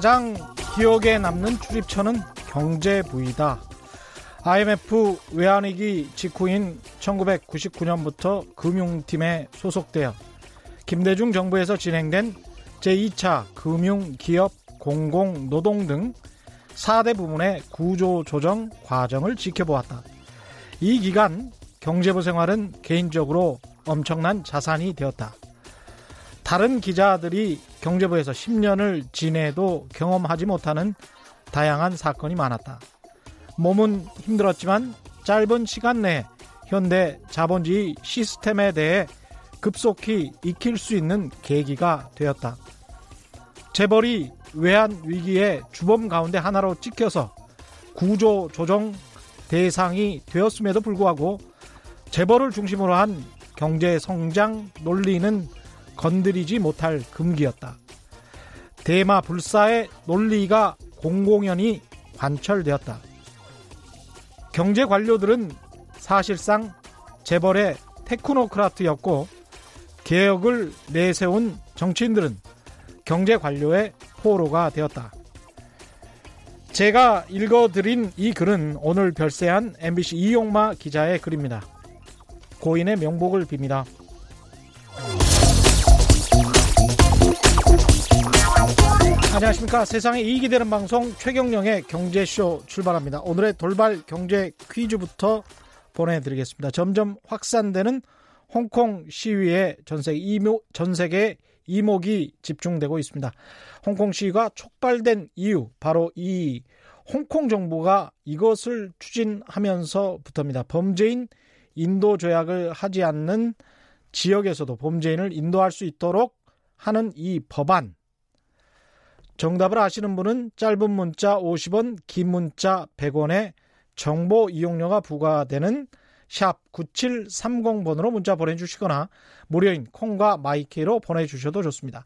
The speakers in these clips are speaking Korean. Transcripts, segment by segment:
가장 기억에 남는 출입처는 경제 부이다. IMF 외환위기 직후인 1999년부터 금융팀에 소속되어 김대중 정부에서 진행된 제2차 금융 기업 공공 노동 등 4대 부문의 구조 조정 과정을 지켜보았다. 이 기간 경제부 생활은 개인적으로 엄청난 자산이 되었다. 다른 기자들이 경제부에서 10년을 지내도 경험하지 못하는 다양한 사건이 많았다. 몸은 힘들었지만 짧은 시간 내에 현대 자본주의 시스템에 대해 급속히 익힐 수 있는 계기가 되었다. 재벌이 외환 위기의 주범 가운데 하나로 찍혀서 구조 조정 대상이 되었음에도 불구하고 재벌을 중심으로 한 경제 성장 논리는 건드리지 못할 금기였다. 대마 불사의 논리가 공공연히 관철되었다. 경제 관료들은 사실상 재벌의 테크노크라트였고 개혁을 내세운 정치인들은 경제 관료의 포로가 되었다. 제가 읽어드린 이 글은 오늘 별세한 MBC 이용마 기자의 글입니다. 고인의 명복을 빕니다. 안녕하십니까. 세상에 이익이 되는 방송 최경령의 경제쇼 출발합니다. 오늘의 돌발 경제 퀴즈부터 보내드리겠습니다. 점점 확산되는 홍콩 시위에 전 세계 이모, 전 세계 이목이 집중되고 있습니다. 홍콩 시위가 촉발된 이유 바로 이 홍콩 정부가 이것을 추진하면서부터입니다. 범죄인 인도 조약을 하지 않는 지역에서도 범죄인을 인도할 수 있도록 하는 이 법안 정답을 아시는 분은 짧은 문자 50원, 긴 문자 100원에 정보 이용료가 부과되는 샵 9730번으로 문자 보내주시거나 무료인 콩과 마이케이로 보내주셔도 좋습니다.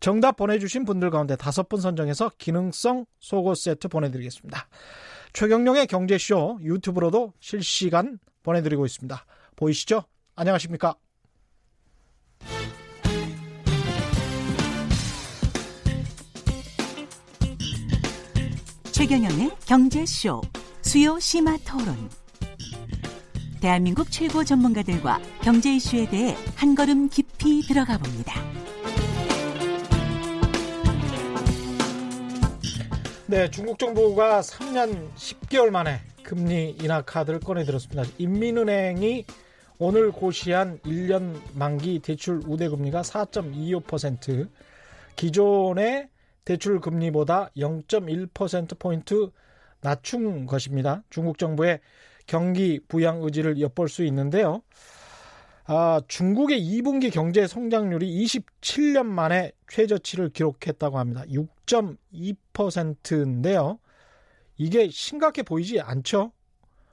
정답 보내주신 분들 가운데 다섯 분 선정해서 기능성 속옷 세트 보내드리겠습니다. 최경령의 경제쇼 유튜브로도 실시간 보내드리고 있습니다. 보이시죠? 안녕하십니까? 최경영의 경제쇼 수요 심화 토론. 대한민국 최고 전문가들과 경제 이슈에 대해 한 걸음 깊이 들어가 봅니다. 네, 중국 정부가 3년 10개월 만에 금리 인하 카드를 꺼내 들었습니다. 인민은행이 오늘 고시한 1년 만기 대출 우대 금리가 4.25% 기존의 대출 금리보다 0.1%포인트 낮춘 것입니다. 중국 정부의 경기 부양 의지를 엿볼 수 있는데요. 아, 중국의 2분기 경제 성장률이 27년 만에 최저치를 기록했다고 합니다. 6.2%인데요. 이게 심각해 보이지 않죠?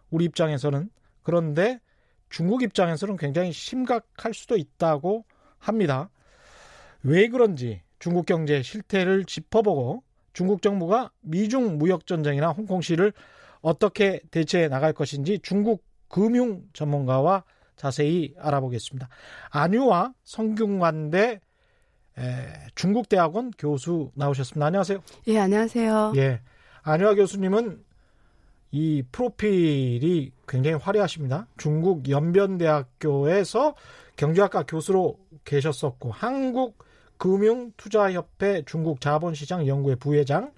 우리 입장에서는. 그런데 중국 입장에서는 굉장히 심각할 수도 있다고 합니다. 왜 그런지 중국 경제 실태를 짚어보고 중국 정부가 미중 무역 전쟁이나 홍콩 시를 어떻게 대처해 나갈 것인지 중국 금융 전문가와 자세히 알아보겠습니다. 안유와 성균관대 중국대학원 교수 나오셨습니다. 안녕하세요. 예, 안녕하세요. 예. 안유아 교수님은 이 프로필이 굉장히 화려하십니다. 중국 연변대학교에서 경제학과 교수로 계셨었고 한국 금융투자협회 중국 자본시장 연구회 부회장,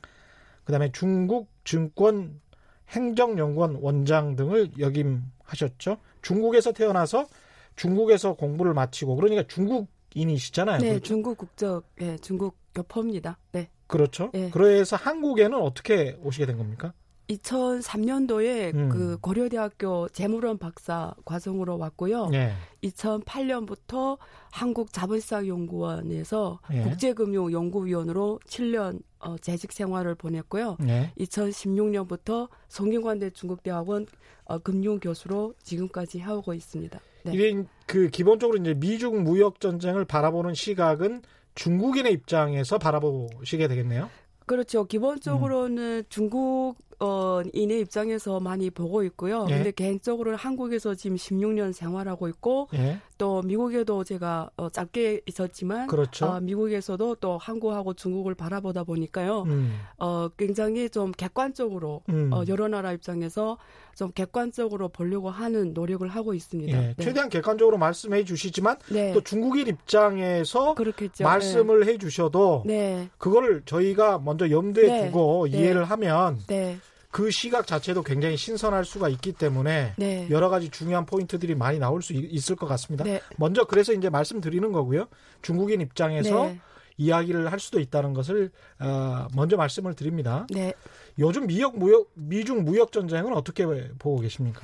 그다음에 중국 증권 행정연구원 원장 등을 역임하셨죠. 중국에서 태어나서 중국에서 공부를 마치고 그러니까 중국인이시잖아요. 네, 그렇죠? 중국 국적, 예, 중국 교포입니다. 네. 그렇죠. 예. 그래서 한국에는 어떻게 오시게 된 겁니까? 2003년도에 음. 그 고려대학교 재무론 박사 과정으로 왔고요. 예. 2008년부터 한국자본시장연구원에서 예. 국제금융연구위원으로 7년 어, 재직 생활을 보냈고요. 예. 2016년부터 성균관대 중국대학원 어, 금융교수로 지금까지 하고 있습니다. 네. 이게 그 기본적으로 이제 미중 무역 전쟁을 바라보는 시각은 중국인의 입장에서 바라보시게 되겠네요. 그렇죠. 기본적으로는 중국 한국인의 입장에서 많이 보고 있고요. 예. 근데 개인적으로는 한국에서 지금 16년 생활하고 있고 예. 또 미국에도 제가 어, 짧게 있었지만 그렇죠. 어, 미국에서도 또 한국하고 중국을 바라보다 보니까요. 음. 어, 굉장히 좀 객관적으로 음. 어, 여러 나라 입장에서 좀 객관적으로 보려고 하는 노력을 하고 있습니다. 예. 네. 최대한 객관적으로 말씀해 주시지만 네. 또 중국인 입장에서 그렇겠죠. 말씀을 해 주셔도 네. 그거를 저희가 먼저 염두에 네. 두고 네. 이해를 하면 네. 그 시각 자체도 굉장히 신선할 수가 있기 때문에 네. 여러 가지 중요한 포인트들이 많이 나올 수 있- 있을 것 같습니다. 네. 먼저 그래서 이제 말씀드리는 거고요. 중국인 입장에서 네. 이야기를 할 수도 있다는 것을 어, 먼저 말씀을 드립니다. 네. 요즘 미역 무역 미중 무역 전쟁은 어떻게 보고 계십니까?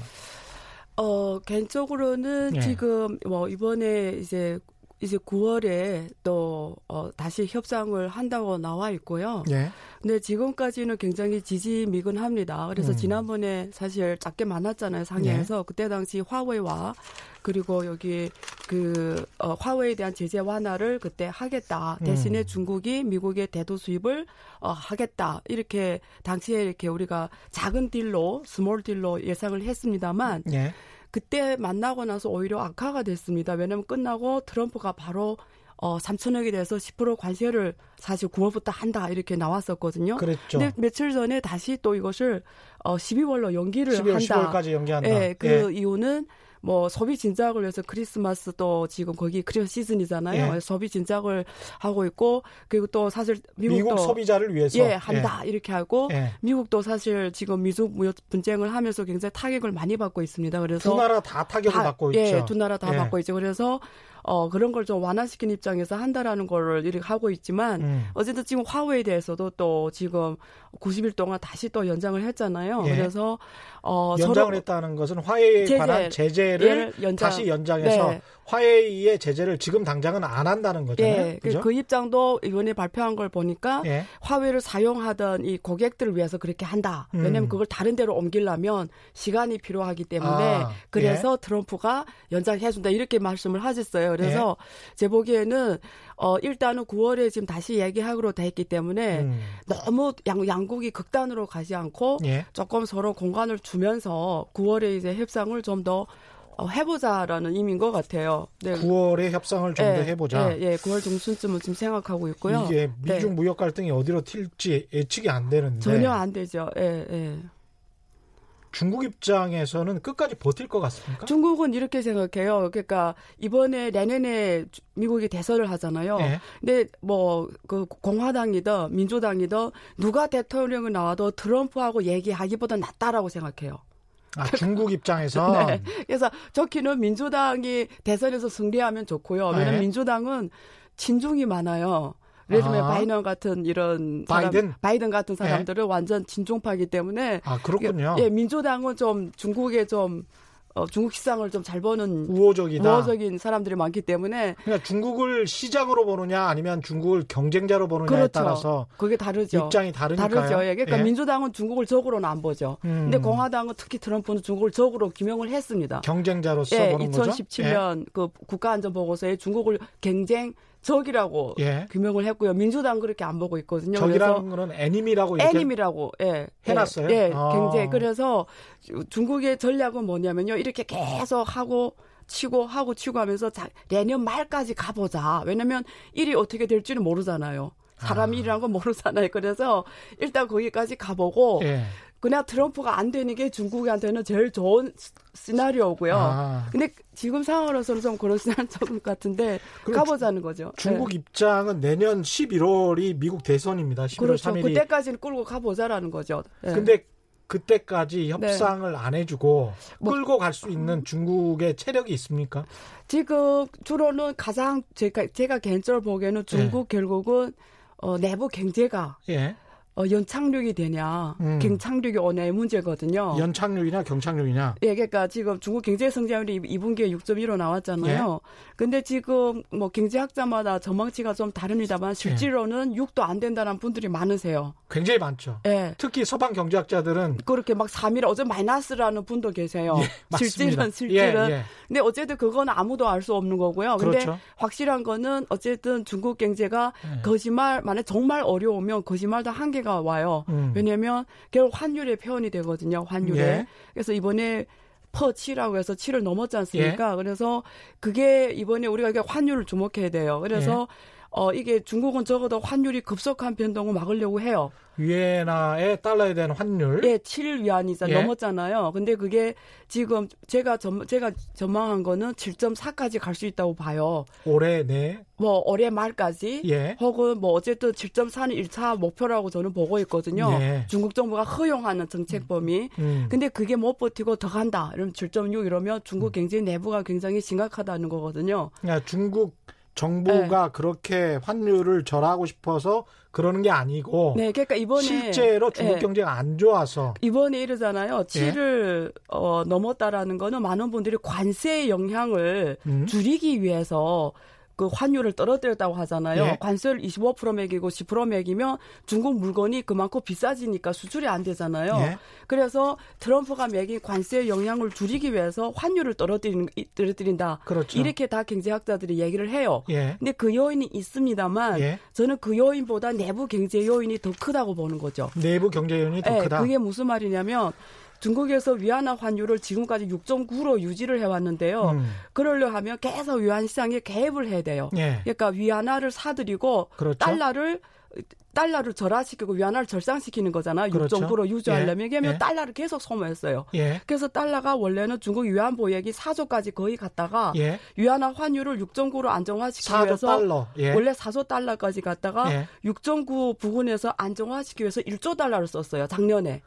어, 개인적으로는 예. 지금 뭐 이번에 이제 이제 9월에 또 어, 다시 협상을 한다고 나와 있고요. 예. 근데 지금까지는 굉장히 지지미근합니다. 그래서 음. 지난번에 사실 작게 만났잖아요 상해에서 그때 당시 화웨이와 그리고 여기 그 어, 화웨이에 대한 제재 완화를 그때 하겠다. 대신에 음. 중국이 미국의 대도 수입을 어, 하겠다. 이렇게 당시에 이렇게 우리가 작은 딜로 스몰 딜로 예상을 했습니다만 예. 그때 만나고 나서 오히려 악화가 됐습니다. 왜냐하면 끝나고 트럼프가 바로 어, 3천억에 대해서 10% 관세를 사실 9월부터 한다 이렇게 나왔었거든요. 그랬죠. 근데 며칠 전에 다시 또 이것을 어, 12월로 연기를 12월 한다. 10월까지 연기한다. 예, 그 이유는 뭐 소비 진작을 위해서 크리스마스 또 지금 거기 크리스 시즌이잖아요. 예. 소비 진작을 하고 있고 그리고 또 사실 미국도 미국 소비자를 위해서 예 한다 이렇게 하고 예. 미국도 사실 지금 미중 무역 분쟁을 하면서 굉장히 타격을 많이 받고 있습니다. 그래서 두 나라 다 타격을 다- 받고 예, 있죠. 두 나라 다 예. 받고 있죠. 그래서 어 그런 걸 좀 완화시킨 입장에서 한다라는 거를 이렇게 하고 있지만 음. 어쨌든 지금 화웨이에 대해서도 또 지금 90일 동안 다시 또 연장을 했잖아요. 예. 그래서 어 연장을 했다는 것은 화해에 제재, 관한 제재를 연장- 다시 연장해서 네. 화해의 제재를 지금 당장은 안 한다는 거잖아요. 예, 그- 그죠? 그 입장도 이번에 발표한 걸 보니까 예. 화웨이를 사용하던 이 고객들을 위해서 그렇게 한다. 음. 왜냐하면 그걸 다른 데로 옮기려면 시간이 필요하기 때문에 아, 그래서 트럼프가 연장해준다 이렇게 말씀을 하셨어요. 그래서 예. 제 보기에는 어 일단은 9월에 지금 다시 얘기하기로 돼 있기 때문에 음. 너무 양, 양국이 극단으로 가지 않고 예. 조금 서로 공간을 주면서 9월에 이제 협상을 좀더 어, 해보자라는 의미인 것 같아요. 네. 9월에 협상을 좀더 예, 해보자. 예, 예, 9월 중순쯤은 지금 생각하고 있고요. 이게 네. 미중 무역 갈등이 어디로 튈지 예측이 안 되는데 전혀 안 되죠. 예, 예. 중국 입장에서는 끝까지 버틸 것 같습니까? 중국은 이렇게 생각해요. 그러니까 이번에 내년에 주- 미국이 대선을 하잖아요. 예. 근데 뭐 그 공화당이든 민주당이든 누가 대통령이 나와도 트럼프하고 얘기하기보다 낫다라고 생각해요. 아, 중국 입장에서 네. 그래서 좋기는 민주당이 대선에서 승리하면 좋고요. 왜냐면 네. 민주당은 친중이 많아요. 예를 들면 아. 바이든 같은 이런 사람, 바이든? 바이든 같은 사람들은 완전 친중파이기 때문에 아 그렇군요. 예, 민주당은 좀 중국에 좀 어, 중국 시장을 좀잘 버는 우호적이다. 우호적인 사람들이 많기 때문에 그러니까 중국을 시장으로 보느냐 아니면 중국을 경쟁자로 보느냐에 그렇죠. 따라서 그게 다르죠. 입장이 다르니까요. 다르죠. 예, 그러니까 예. 민주당은 중국을 적으로는 안 보죠. 음. 근데 공화당은 특히 트럼프는 중국을 적으로 규명을 했습니다. 경쟁자로서 예, 보는 거죠. 2017년 그 국가안전보고서에 중국을 경쟁 적이라고 예. 규명을 했고요. 민주당 그렇게 안 보고 있거든요. 적이라는 거는 애니미라고 이렇게 애님이라고 예, 해놨어요? 예, 예, 아. 경제. 그래서 주- 중국의 전략은 뭐냐면요. 이렇게 계속 하고 치고 하고 치고 하면서 자, 내년 말까지 가보자. 왜냐면 일이 어떻게 될지는 모르잖아요. 사람 아. 건 모르잖아요. 그래서 일단 거기까지 가보고 예. 그냥 트럼프가 안 되는 게 중국한테는 제일 좋은 시- 시나리오고요. 아. 근데 지금 상황으로서는 좀 그런 시나리오 같은데 가보자는 거죠. 중국 네. 입장은 내년 11월이 미국 대선입니다. 11월 그렇죠. 3일이. 그때까지는 끌고 가보자라는 거죠. 네. 근데 그때까지 협상을 안 해주고 뭐- 끌고 갈수 있는 중국의 체력이 있습니까? 지금 주로는 가장 제가 제가 개인적으로 보기에는 중국 네. 결국은 어, 내부 경제가 예. 어, 연착륙이 되냐, 음. 경착륙이 오냐의 문제거든요. 연착륙이냐 경착륙이냐. 예, 그러니까 지금 중국 경제 성장률이 2분기에 6.15 나왔잖아요. 예. 근데 지금 뭐 경제학자마다 전망치가 좀 다릅니다만 실제로는 6도 안 된다는 분들이 많으세요. 굉장히 많죠. 예. 특히 서방 경제학자들은 그렇게 막 3일 어제 마이너스라는 분도 계세요. 예, 맞습니다. 실질은 실질은. 예, 예. 근데 어쨌든 그건 아무도 알 수 없는 거고요. 근데 그렇죠. 확실한 거는 어쨌든 중국 경제가 예. 거짓말 만약 정말 어려우면 거짓말도 한계가 차이가 와요. 음. 왜냐하면 결국 환율에 표현이 되거든요. 환율에. 예. 그래서 이번에 퍼7라고 해서 7을 넘었지 않습니까? 예. 그래서 그게 이번에 우리가 환율을 주목해야 돼요. 그래서 예. 어 이게 중국은 적어도 환율이 급속한 변동을 막으려고 해요. 위에나의 달러에 대한 환율. 예, 7 위안이자 예. 넘었잖아요. 근데 그게 지금 제가 전 제가 전망한 거는 7.4까지 갈 수 있다고 봐요. 올해 내. 뭐 올해 말까지 예. 혹은 뭐 어쨌든 7.4는 1차 목표라고 저는 보고 있거든요. 예. 중국 정부가 허용하는 정책 범위. 음. 근데 그게 못 버티고 더 간다. 이러면 7.6 이러면 음. 중국 경제 내부가 굉장히 심각하다는 거거든요. 그러니까 중국 정부가 그렇게 환율을 절하고 싶어서 그러는 게 아니고 네, 그러니까 이번에 실제로 중국 예. 경제가 안 좋아서 이번에 이러잖아요. 예. 7을 어, 넘었다라는 거는 많은 분들이 관세의 영향을 음. 줄이기 위해서 그 환율을 떨어뜨렸다고 하잖아요. 예. 관세를 25% 매기고 10% 매기면 중국 물건이 그만큼 비싸지니까 수출이 안 되잖아요. 예. 그래서 트럼프가 매긴 관세의 영향을 줄이기 위해서 환율을 떨어뜨리는, 이- 떨어뜨린다. 그렇죠. 이렇게 다 경제학자들이 얘기를 해요. 예. 근데 그 요인이 있습니다만 예. 저는 그 요인보다 내부 경제 요인이 더 크다고 보는 거죠. 내부 경제 요인이 더 예, 크다. 그게 무슨 말이냐면 중국에서 위안화 환율을 지금까지 6.9로 유지를 해왔는데요. 음. 그러려 하면 계속 위안 시장에 개입을 해야 돼요. 예. 그러니까 위안화를 사들이고 그렇죠. 달러를 달러를 절하시키고 위안화를 절상시키는 거잖아요. 그렇죠. 6.9로 유지하려면 예. 예. 달러를 계속 소모했어요. 예. 그래서 달러가 원래는 중국 위안 보액이 4조까지 거의 갔다가 예. 위안화 환율을 6.9로 안정화시키기 4조 위해서 달러. 예. 원래 4조 달러까지 갔다가 예. 6.9 부근에서 안정화시키기 위해서 1조 달러를 썼어요. 작년에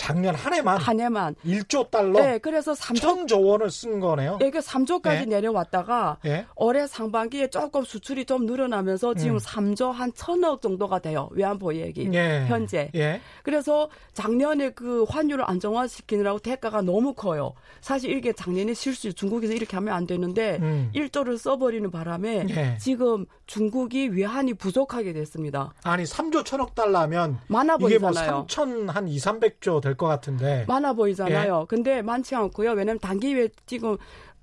작년 한 해만 한 해만. 1조 달러 네, 그래서 3조 천조 원을 쓴 거네요. 예, 그 3조까지 예. 내려왔다가 예. 올해 상반기에 조금 수출이 좀 늘어나면서 지금 음. 3조 한 천억 정도가 돼요. 외환보액이 예. 현재. 예. 그래서 작년에 그 환율을 안정화시키느라고 대가가 너무 커요. 사실 이게 작년에 실수 중국에서 이렇게 하면 안 되는데 음. 1조를 써버리는 바람에 예. 지금 중국이 외환이 부족하게 됐습니다. 아니 3조 천억 달러면 많아 이게 뭐 보이잖아요. 3천 한 2, 300조 될것 같은데. 많아 예. 보이잖아요. 근데 많지 않고요. 왜냐면 단기에 지금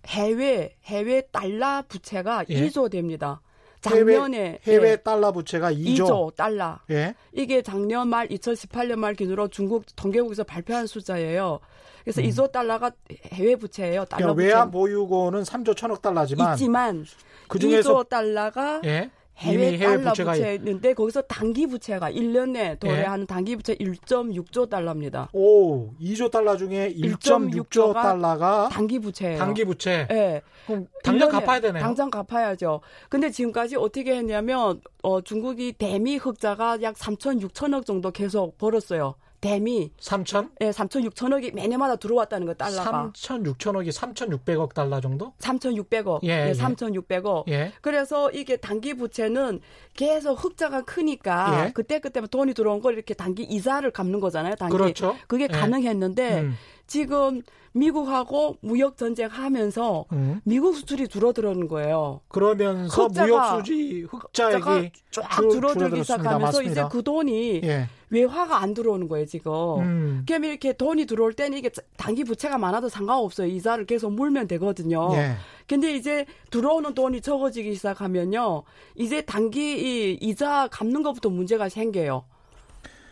해외 해외 달러 부채가 예. 2조 됩니다. 해외, 작년에 해외 예, 달러 부채가 2조. 2조 달러. 예. 이게 작년 말 2018년 말 기준으로 중국 통계국에서 발표한 숫자예요. 그래서 2조 달러가 해외 부채예요. 달러 음. 그러니까 부채 외환 보유고는 3조 천억 달러지만 있지만 그 중에서 2조 달러가 예. 해외 이미 해외 달러 부채가 부채인데 거기서 단기 부채가 1년에 예. 도래하는 단기 부채 1.6조 달러입니다. 오, 2조 달러 중에 1.6조 1.6조 가 달러가 단기 부채예요. 단기 부채. 예. 그럼 당장 1년에 갚아야 되네요. 당장 갚아야죠. 근데 지금까지 어떻게 했냐면 어, 중국이 대미 흑자가 약 3천 6천억 정도 계속 벌었어요. 대미 3천? 예, 3천 6천억이 매년마다 들어왔다는 거 달러가. 3천 6천억이 3,600억 달러 정도? 3,600억. 예, 예, 예. 3,600억. 예. 그래서 이게 단기 부채는 계속 흑자가 크니까 예. 그때 그때 돈이 들어온 걸 이렇게 단기 이자를 갚는 거잖아요. 단기. 그렇죠. 그게 예. 가능했는데 음. 지금 미국하고 무역 전쟁 하면서 음. 미국 수출이 줄어드는 거예요. 그러면서 흑자가- 무역 수지 흑자액이 쫙 줄- 줄어들기. 시작하면서 이제 맞습니다. 그 돈이 예. 외화가 안 들어오는 거예요 지금. 음. 그럼 이렇게 돈이 들어올 때는 이게 단기 부채가 많아도 상관없어요. 이자를 계속 물면 되거든요. 예. 근데 이제 들어오는 돈이 적어지기 시작하면요. 이제 단기 이 이자 갚는 것부터 문제가 생겨요.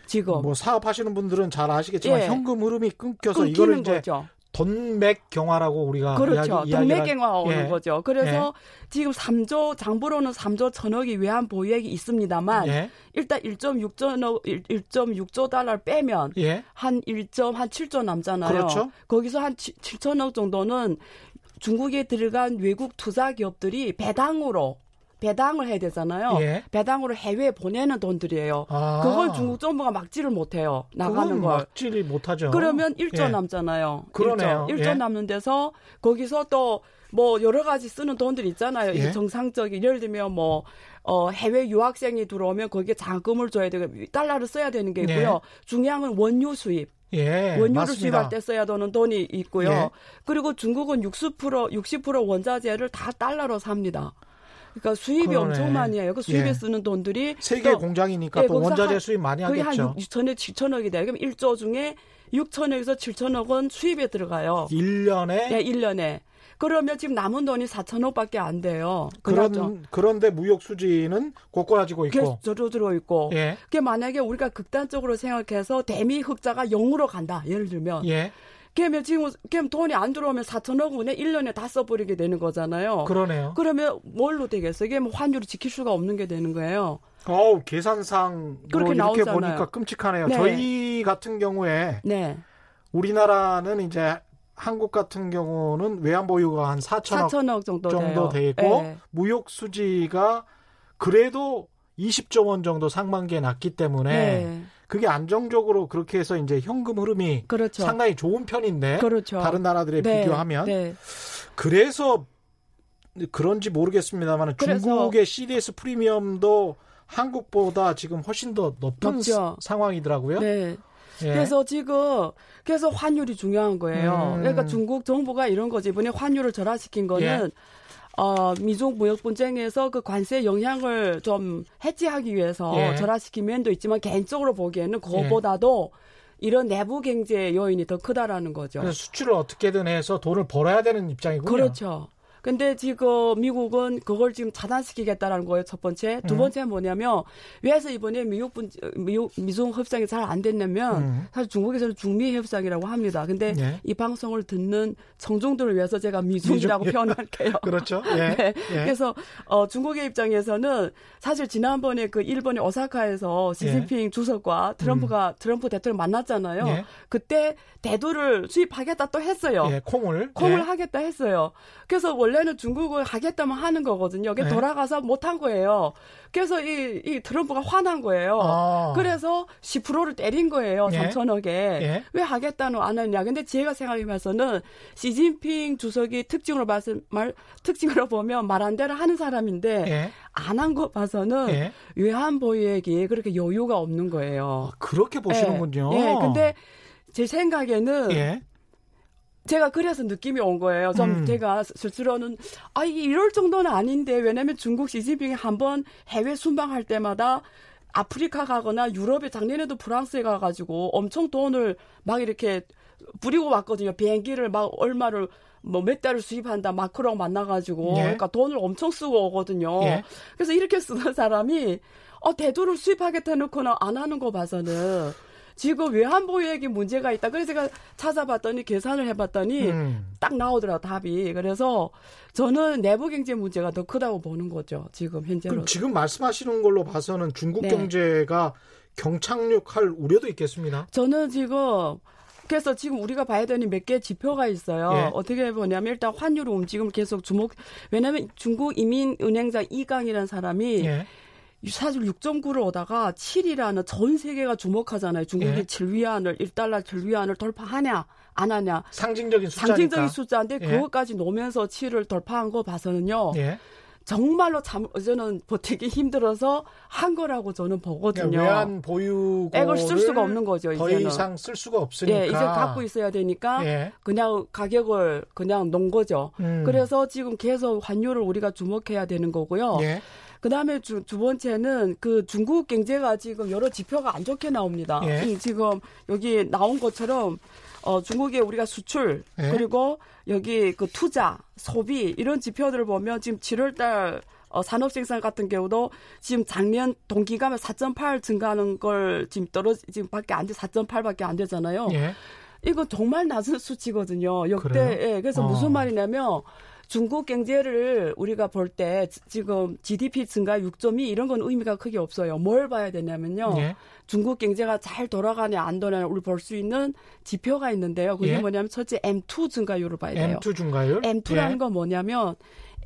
지금 뭐 사업하시는 분들은 잘 아시겠지만 예. 현금 흐름이 끊겨서 이거를 이제 거죠. 돈맥 경화라고 우리가 그렇죠. 이야기, 이야기를 동맥경화 오는 예. 거죠. 그래서 지금 3조 장부로는 3조 천억이 외환 보유액이 있습니다만 예. 일단 1.6조 1.6조 달러를 빼면 예. 한 1점 한 7조 남잖아요. 그렇죠. 거기서 한 7천억 정도는 중국에 들어간 외국 투자 기업들이 배당으로 배당을 해야 되잖아요. 예. 배당으로 해외에 보내는 돈들이에요. 아. 그걸 중국 정부가 막지를 못해요. 나가는 걸. 막지를 못하죠. 그러면 1조 예. 남잖아요. 그러네요. 1조, 1조 예. 남는 데서 거기서 또 뭐 여러 가지 쓰는 돈들 있잖아요. 예. 이게 정상적인 예를 들면 뭐 어, 해외 유학생이 들어오면 거기에 자금을 줘야 되고 달러를 써야 되는 게 있고요. 중요한 건 원유 수입. 예. 원유를 맞습니다. 수입할 때 써야 되는 돈이 있고요. 예. 그리고 중국은 60% 60% 원자재를 다 달러로 삽니다. 그러니까 수입이 그러네. 엄청 많이 해요. 그 수입에 예. 쓰는 돈들이 세계 또 공장이니까 예, 또 원자재 한- 수입 많이 거의 한 하겠죠. 6천에 7천억이 돼요. 그럼 1조 중에 6천억에서 7천억 원 수입에 들어가요. 1년에 예, 1년에. 그러면 지금 남은 돈이 4천억밖에 안 돼요. 그런 그런데 무역 수지는 고꾸라지고 있고. 계속 저조들어 있고. 예. 그게 만약에 우리가 극단적으로 생각해서 대미 흑자가 0으로 간다. 예를 들면. 예. 그러면 지금 그럼 돈이 안 들어오면 4천억 원에 1년에 다 써버리게 되는 거잖아요. 그러네요. 그러면 뭘로 되겠어요? 이게 뭐 환율을 지킬 수가 없는 게 되는 거예요. 어우, 계산상 그렇게 이렇게 나오잖아요. 보니까 끔찍하네요. 네. 저희 같은 경우에 네. 우리나라는 이제 한국 같은 경우는 외환 보유가 한 4천억 4천억 정도, 정도. 있고 예. 무역 수지가 그래도 20조 원 정도 상반기에 났기 때문에 네. 그게 안정적으로 그렇게 해서 이제 현금 흐름이 그렇죠. 상당히 좋은 편인데 그렇죠. 다른 나라들에 네. 비교하면 네. 그래서 그런지 모르겠습니다만 중국의 CDS 프리미엄도 한국보다 지금 훨씬 더 높은 높죠. 상황이더라고요. 네. 예. 그래서 지금 그래서 환율이 중요한 거예요. 음. 그러니까 중국 정부가 이런 거지 이번에 환율을 절하시킨 거는 예. 어, 미중 무역 분쟁에서 그 관세 영향을 좀 해지하기 위해서 예. 절하시킨 면도 있지만 개인적으로 보기에는 그것보다도 이런 내부 경제 요인이 더 크다라는 거죠. 수출을 어떻게든 해서 돈을 벌어야 되는 입장이군요. 그렇죠. 근데 지금 미국은 그걸 지금 차단시키겠다라는 거예요. 첫 번째. 두 음. 번째 뭐냐면 왜서 이번에 미국 분 미국 미중 협상이 잘 안 됐냐면 음. 사실 중국에서는 중미 협상이라고 합니다. 근데 예. 이 방송을 듣는 청중들을 위해서 제가 미중이라고 미중. 표현할게요. 그렇죠. 예. 네. 예. 그래서 어, 중국의 입장에서는 사실 지난번에 그 일본의 오사카에서 시진핑 주석과 트럼프가 트럼프 대통령 만났잖아요. 예. 그때 대두를 수입하겠다 또 했어요. 예, 콩을 콩을 예. 하겠다 했어요. 그래서 원래는 중국을 하겠다면 하는 거거든요. 그게 네. 돌아가서 못한 거예요. 그래서 이, 이 트럼프가 화난 거예요. 아. 그래서 10%를 때린 거예요. 예. 3천억에. 예. 왜 하겠다는 안 하냐. 근데 제가 생각해봐서는 시진핑 주석이 특징으로 봐서 말, 특징으로 보면 말 안 대로 하는 사람인데 예. 안한 거 봐서는 예. 외환 보유액이 그렇게 여유가 없는 거예요. 그렇게 보시는군요. 예, 예. 근데 제 생각에는 예. 제가 그래서 느낌이 온 거예요. 좀 음. 제가 스스로는 아 이게 이럴 정도는 아닌데 왜냐면 중국 시진핑이 한번 해외 순방할 때마다 아프리카 가거나 유럽에 작년에도 프랑스에 가가지고 엄청 돈을 막 이렇게 부리고 왔거든요. 비행기를 막 얼마를 뭐 몇 달을 수입한다 마크롱 만나가지고 예. 그러니까 돈을 엄청 쓰고 오거든요. 예. 그래서 이렇게 쓰는 사람이 어 대두를 수입하겠다 해놓고는 안 하는 거 봐서는 지금 외환보유액이 문제가 있다. 그래서 제가 찾아봤더니 계산을 해봤더니 음. 딱 나오더라 답이. 그래서 저는 내부 경제 문제가 더 크다고 보는 거죠. 지금 현재로. 그럼 지금 말씀하시는 걸로 봐서는 중국 네. 경제가 경착륙할 우려도 있겠습니다. 저는 지금 그래서 지금 우리가 봐야 되는 몇 개 지표가 있어요. 예. 어떻게 보냐면 일단 환율 움직임을 계속 주목. 왜냐하면 중국 이민은행장 이강이라는 사람이 예. 사실 6.9를 오다가 7이라는 전 세계가 주목하잖아요. 중국이 예. 7위안을 1달러 7위안을 돌파하냐 안 하냐. 상징적인 숫자니까. 상징적인 숫자인데 예. 그것까지 놓으면서 7을 돌파한 거 봐서는요. 예. 정말로 참 저는 버티기 힘들어서 한 거라고 저는 보거든요. 그러니까 외환 보유고를 액을 쓸 수가 없는 거죠, 더 이제는. 이상 쓸 수가 없으니까. 예, 이제 갖고 있어야 되니까 예. 그냥 가격을 그냥 놓은 거죠. 음. 그래서 지금 계속 환율을 우리가 주목해야 되는 거고요. 예. 그 다음에 두, 두 번째는 그 중국 경제가 지금 여러 지표가 안 좋게 나옵니다. 예. 이 지금 여기 나온 것처럼 어, 중국의 우리가 수출 예. 그리고 여기 그 투자, 소비 이런 지표들을 보면 지금 7월달 어, 산업 생산 같은 경우도 지금 작년 동기가면 4.8 증가하는 걸 지금 떨어지 지금 밖에 안 돼, 4.8밖에 안 되잖아요. 예. 이거 정말 낮은 수치거든요. 역대. 예, 그래서 어. 무슨 말이냐면 중국 경제를 우리가 볼 때 지금 GDP 증가 6.2 이런 건 의미가 크게 없어요. 뭘 봐야 되냐면요. 예. 중국 경제가 잘 돌아가냐 안 돌아가냐 우리 볼 수 있는 지표가 있는데요. 그게 예. 뭐냐면 첫째 M2 증가율을 봐야 돼요. M2 중가율. M2라는 예. 건 뭐냐면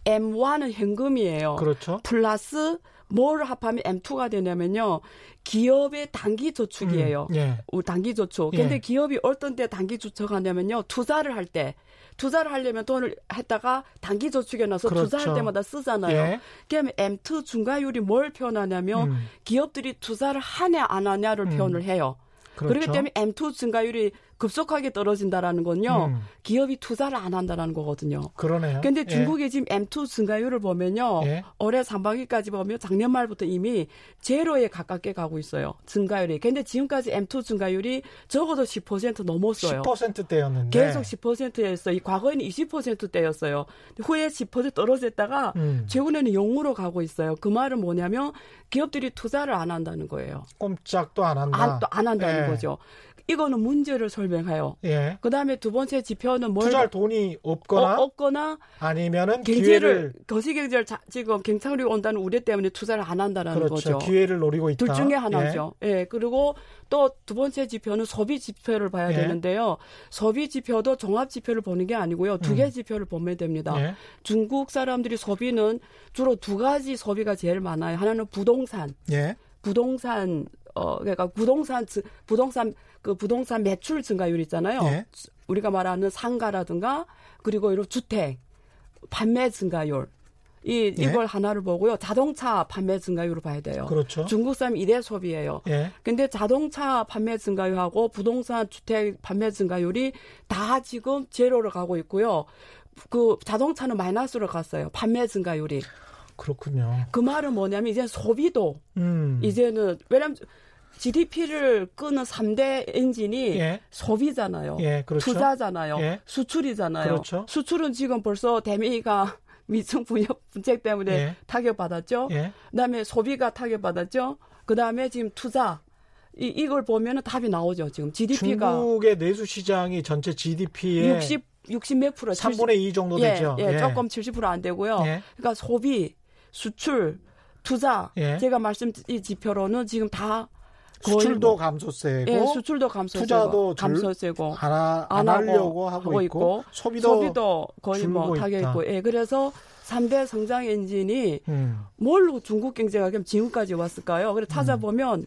M1은 현금이에요. 그렇죠. 플러스 뭘 합하면 M2가 되냐면요. 기업의 단기 저축이에요. 음, 예. 우- 단기 저축. 예. 근데 기업이 어떤 때 단기 저축하냐면요. 투자를 할 때. 투자를 하려면 돈을 했다가 단기 저축에 넣어서 그렇죠. 투자할 때마다 쓰잖아요. 예. 그러면 M2 중과율이 뭘 표현하냐면 음. 기업들이 투자를 하냐 안 하냐를 음. 표현을 해요. 그렇죠. 그렇기 때문에 M2 증가율이 급속하게 떨어진다라는 건요. 음. 기업이 투자를 안 한다라는 거거든요. 그러네요. 근데 예. 중국의 지금 M2 증가율을 보면요. 예. 올해 상반기까지 보면 작년 말부터 이미 제로에 가깝게 가고 있어요. 증가율이. 근데 지금까지 M2 증가율이 적어도 10% 넘었어요. 10%대였는데 계속 10%였어. 이 과거에는 20%대였어요. 후에 10% 떨어졌다가 음. 최근에는 0으로 가고 있어요. 그 말은 뭐냐면 기업들이 투자를 안 한다는 거예요. 꼼짝도 안 한다. 안, 또안 한다는 예. 거죠. 이거는 문제를 설명해요. 예. 그 다음에 두 번째 지표는 뭘 투자할 돈이 없거나 어, 없거나 아니면은 경제를 기회를 거시 경제를 자- 지금 경착륙 온다는 우려 때문에 투자를 안 한다라는 그렇죠. 거죠. 기회를 노리고 있다. 둘 중에 하나죠. 예. 그리고 또 두 번째 지표는 소비 지표를 봐야 예. 되는데요. 소비 지표도 종합 지표를 보는 게 아니고요. 두개 음. 지표를 보면 됩니다. 예. 중국 사람들이 소비는 주로 두 가지 소비가 제일 많아요. 하나는 부동산, 예. 부동산 어 그러니까 부동산 증- 부동산 그 부동산 매출 증가율 있잖아요. 예. 우리가 말하는 상가라든가 그리고 이런 주택 판매 증가율 이 예. 이걸 하나를 보고요. 자동차 판매 증가율을 봐야 돼요. 그렇죠. 중국 사람 이대 소비예요. 예. 근데 자동차 판매 증가율하고 부동산 주택 판매 증가율이 다 지금 제로로 가고 있고요. 그 자동차는 마이너스로 갔어요. 판매 증가율이. 그렇군요. 그 말은 뭐냐면 이제 소비도 음. 이제는 왜냐면 GDP를 끄는 3대 엔진이 예. 소비잖아요. 예, 그렇죠. 투자잖아요. 예. 수출이잖아요. 그렇죠. 수출은 지금 벌써 대미가 미중 분역 분책 때문에 예. 타격받았죠. 예. 그다음에 소비가 타격받았죠. 그다음에 지금 투자 이 이걸 보면은 답이 나오죠. 지금 GDP가 중국의 내수 시장이 전체 GDP의 60 60몇 프로 3분의 2 정도 예, 되죠. 예, 조금 70%안 되고요. 예. 그러니까 소비, 수출, 투자 예. 제가 말씀 이 지표로는 지금 다 수출도 뭐- 감소세고 예, 수출도 감소세고 투자도 절- 감소세고 안, 하, 안 안 하려고 하고, 하고 있고, 있고, 소비도, 소비도 거의 뭐 타격. 있고 예, 그래서 3대 성장 엔진이 음. 뭘로 중국 경제가 그럼 지금까지 왔을까요? 그래 찾아보면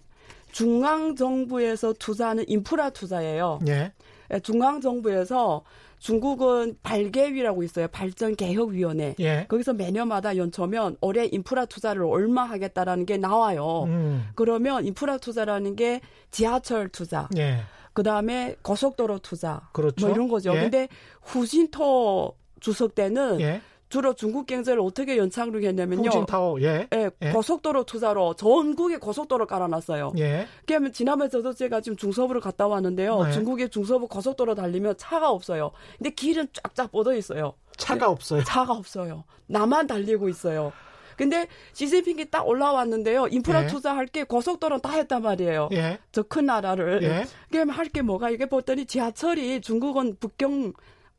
중앙 정부에서 투자하는 인프라 투자예요. 예. 예, 중앙 정부에서 중국은 발개위라고 있어요. 발전 개혁 위원회. 예. 거기서 매년마다 연초면 올해 인프라 투자를 얼마 하겠다라는 게 나와요. 음. 그러면 인프라 투자라는 게 지하철 투자, 예. 그 다음에 고속도로 투자, 그렇죠. 뭐 이런 거죠. 예. 근데 후진토 주석 때는 예. 주로 중국 경제를 어떻게 연착륙했냐면요. 후진타워. 예. 예, 예. 고속도로 투자로 전국에 고속도로 깔아놨어요. 예. 그러면 지난번에 저도 제가 지금 중서부를 갔다 왔는데요. 네. 중국의 중서부 고속도로 달리면 차가 없어요. 근데 길은 쫙쫙 뻗어 있어요. 차가 없어요. 차가 없어요. 나만 달리고 있어요. 근데 시진핑이 딱 올라왔는데요. 인프라 예. 투자할 게 고속도로는 다 했단 말이에요. 예. 저큰 나라를. 예. 그러면 할게 뭐가 이게 봤더니 지하철이 중국은 북경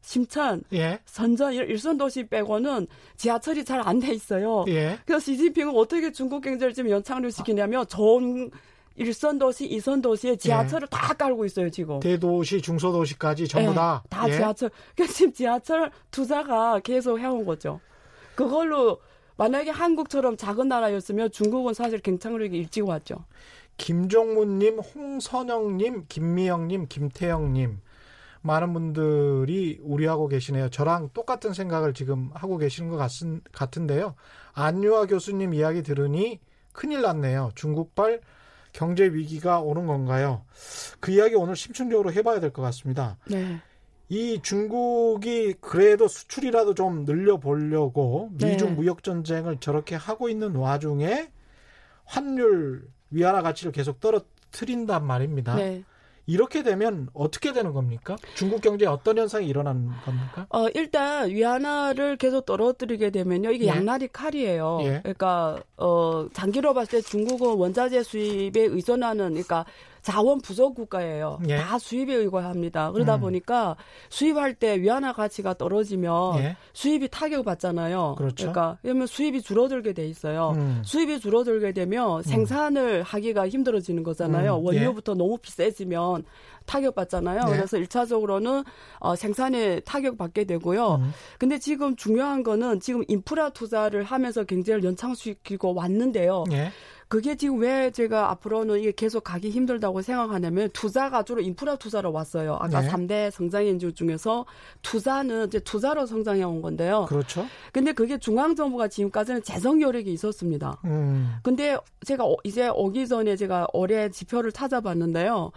심천 예. 선전 일- 일선 도시 빼고는 지하철이 잘 안 돼 있어요. 예. 그래서 시진핑은 어떻게 중국 경제를 지금 연착륙 시키냐면 전 일선 도시, 이선 도시에 지하철을 다 깔고 있어요 지금. 대도시, 중소도시까지 전부 예, 다. 다 예. 지하철. 그러니까 지금 지하철 투자가 계속 해온 거죠. 그걸로 만약에 한국처럼 작은 나라였으면 중국은 사실 경착륙이 일찍 왔죠. 김종문님, 홍선영님, 김미영님, 김태영님 많은 분들이 우려하고 계시네요. 저랑 똑같은 생각을 지금 하고 계시는 것 같은, 같은데요. 안유아 교수님 이야기 들으니 큰일 났네요. 중국발 경제 위기가 오는 건가요? 그 이야기 오늘 심층적으로 해봐야 될 것 같습니다. 네. 이 중국이 그래도 수출이라도 좀 늘려보려고 미중 네. 무역 전쟁을 저렇게 하고 있는 와중에 환율 위안화 가치를 계속 떨어뜨린단 말입니다. 네. 이렇게 되면 어떻게 되는 겁니까? 중국 경제에 어떤 현상이 일어나는 겁니까? 어, 일단 위안화를 계속 떨어뜨리게 되면요. 이게 예. 양날이 칼이에요. 예. 그러니까 어, 장기로 봤을 때 중국은 원자재 수입에 의존하는 그러니까 자원 부족 국가예요. 예. 다 수입에 의거합니다. 그러다 음. 보니까 수입할 때 위안화 가치가 떨어지면 예. 수입이 타격받잖아요. 그렇죠. 그러니까 그러면 수입이 줄어들게 돼 있어요. 음. 수입이 줄어들게 되면 생산을 하기가 힘들어지는 거잖아요. 음, 원료부터 너무 비싸지면 타격받잖아요. 네. 그래서 일차적으로는 어, 생산에 타격받게 되고요. 음. 근데 지금 중요한 거는 지금 인프라 투자를 하면서 경제를 연창시키고 왔는데요. 예. 그게 지금 왜 제가 앞으로는 이게 계속 가기 힘들다고 생각하냐면 투자가 주로 인프라 투자로 왔어요. 아까 네. 삼 3대 성장 엔진 중에서 투자는 이제 투자로 성장해 온 건데요. 그렇죠. 근데 그게 중앙 정부가 지금까지는 재정 여력이 있었습니다. 음. 근데 제가 어- 이제 오기 전에 제가 올해 지표를 찾아봤는데요.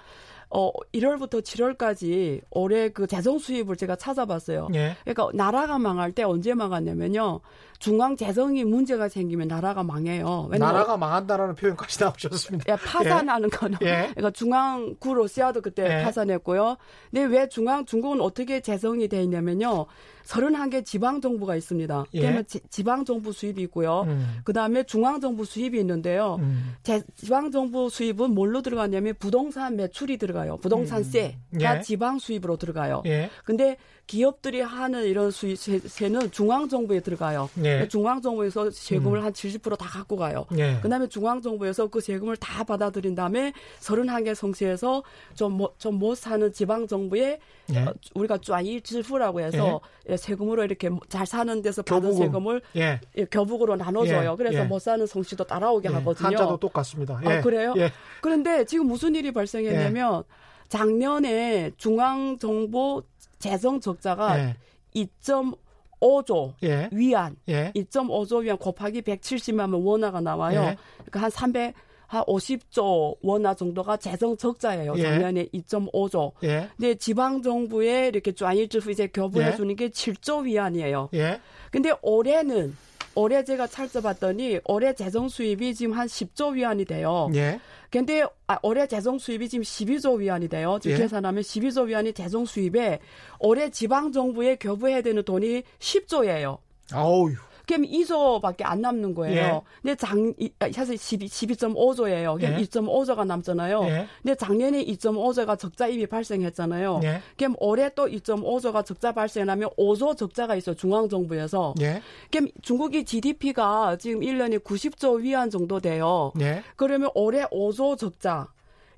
어 1월부터 7월까지 올해 그 재정 수입을 제가 찾아봤어요. 예. 그러니까 나라가 망할 때 언제 망하냐면요. 중앙 재정이 문제가 생기면 나라가 망해요. 왜냐면 나라가 망한다라는 표현까지 나오셨습니다. 예, 파산하는 거는. 예. 그러니까 중앙 구 러시아도 그때 예. 파산했고요. 근데 왜 중앙 중국은 어떻게 재정이 돼 있냐면요. 31개 지방 정부가 있습니다. 예. 그러면 지, 지방 정부 수입이 있고요. 음. 그다음에 중앙 정부 수입이 있는데요. 음. 제, 지방 정부 수입은 뭘로 들어가냐면 부동산 매출이 들어가요. 부동산세가 예. 지방 수입으로 들어가요. 예. 근데 기업들이 하는 이런 수입세는 중앙 정부에 들어가요. 예. 중앙 정부에서 세금을 한 70%다 갖고 가요. 예. 그다음에 중앙 정부에서 그 세금을 다 받아들인 다음에 31개 성시에서 좀좀 못 사는 지방 정부에 예. 어, 우리가 쫙이 지푸라고 해서 예, 세금으로 이렇게 잘 사는 데서 받은 교부금. 세금을 예. 예, 교부으로 나눠줘요. 예, 그래서 예. 못 사는 성씨도 따라오게 예. 하거든요. 한자도 똑같습니다. 예. 아, 그래요? 예. 그런데 지금 무슨 일이 발생했냐면 작년에 중앙 정부 재정 적자가 예. 2.5조 예. 위안, 예. 2.5조 위안 곱하기 170만 원화가 나와요. 예. 그러니까 한 300, 한 50조 원화 정도가 재정 적자예요. 예. 작년에 2.5조. 예. 근데 지방 정부에 이렇게 좌일支付 이제 교부해 예. 주는 게 7조 위안이에요. 예. 근데 올해는 올해 제가 찾아봤더니 올해 재정 수입이 지금 한 10조 위안이 돼요. 예. 근데 아, 올해 재정 수입이 지금 12조 위안이 돼요. 지금 예. 계산하면 12조 위안이 재정 수입에 올해 지방 정부에 교부해야 되는 돈이 10조예요. 아우. 그럼 2조밖에 안 남는 거예요. 예. 근데 장 이- 아, 사실 12 12.5조예요. 그럼 예. 2.5조가 남잖아요. 예. 근데 작년에 2.5조가 적자 입이 발생했잖아요. 예. 그럼 올해 또 2.5조가 적자 발생하면 5조 적자가 있어요. 중앙 정부에서. 예. 그럼 중국이 GDP가 지금 1년에 90조 위안 정도 돼요. 예. 그러면 올해 5조 적자.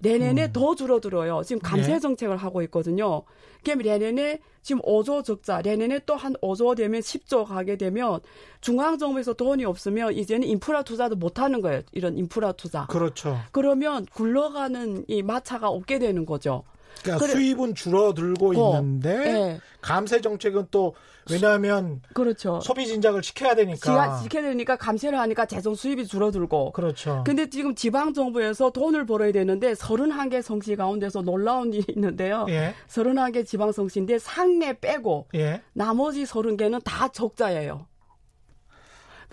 내년에 음. 더 줄어들어요. 지금 감세 예. 정책을 하고 있거든요. 그럼 내년에 지금 5조 적자, 내년에 또 한 5조 되면 10조 가게 되면 중앙정부에서 돈이 없으면 이제는 인프라 투자도 못 하는 거예요. 이런 인프라 투자. 그렇죠. 그러면 굴러가는 이 마차가 없게 되는 거죠. 그러니까 그래. 수입은 줄어들고 어, 있는데 예. 감세 정책은 또 왜냐하면 그렇죠. 소비 진작을 시켜야 되니까. 지하, 지켜야 되니까 감세를 하니까 재정 수입이 줄어들고 그렇죠. 근데 지금 지방 정부에서 돈을 벌어야 되는데 31개 성시 가운데서 놀라운 일이 있는데요. 예. 31개 지방 성시인데 상해 빼고 예. 나머지 30개는 다 적자예요.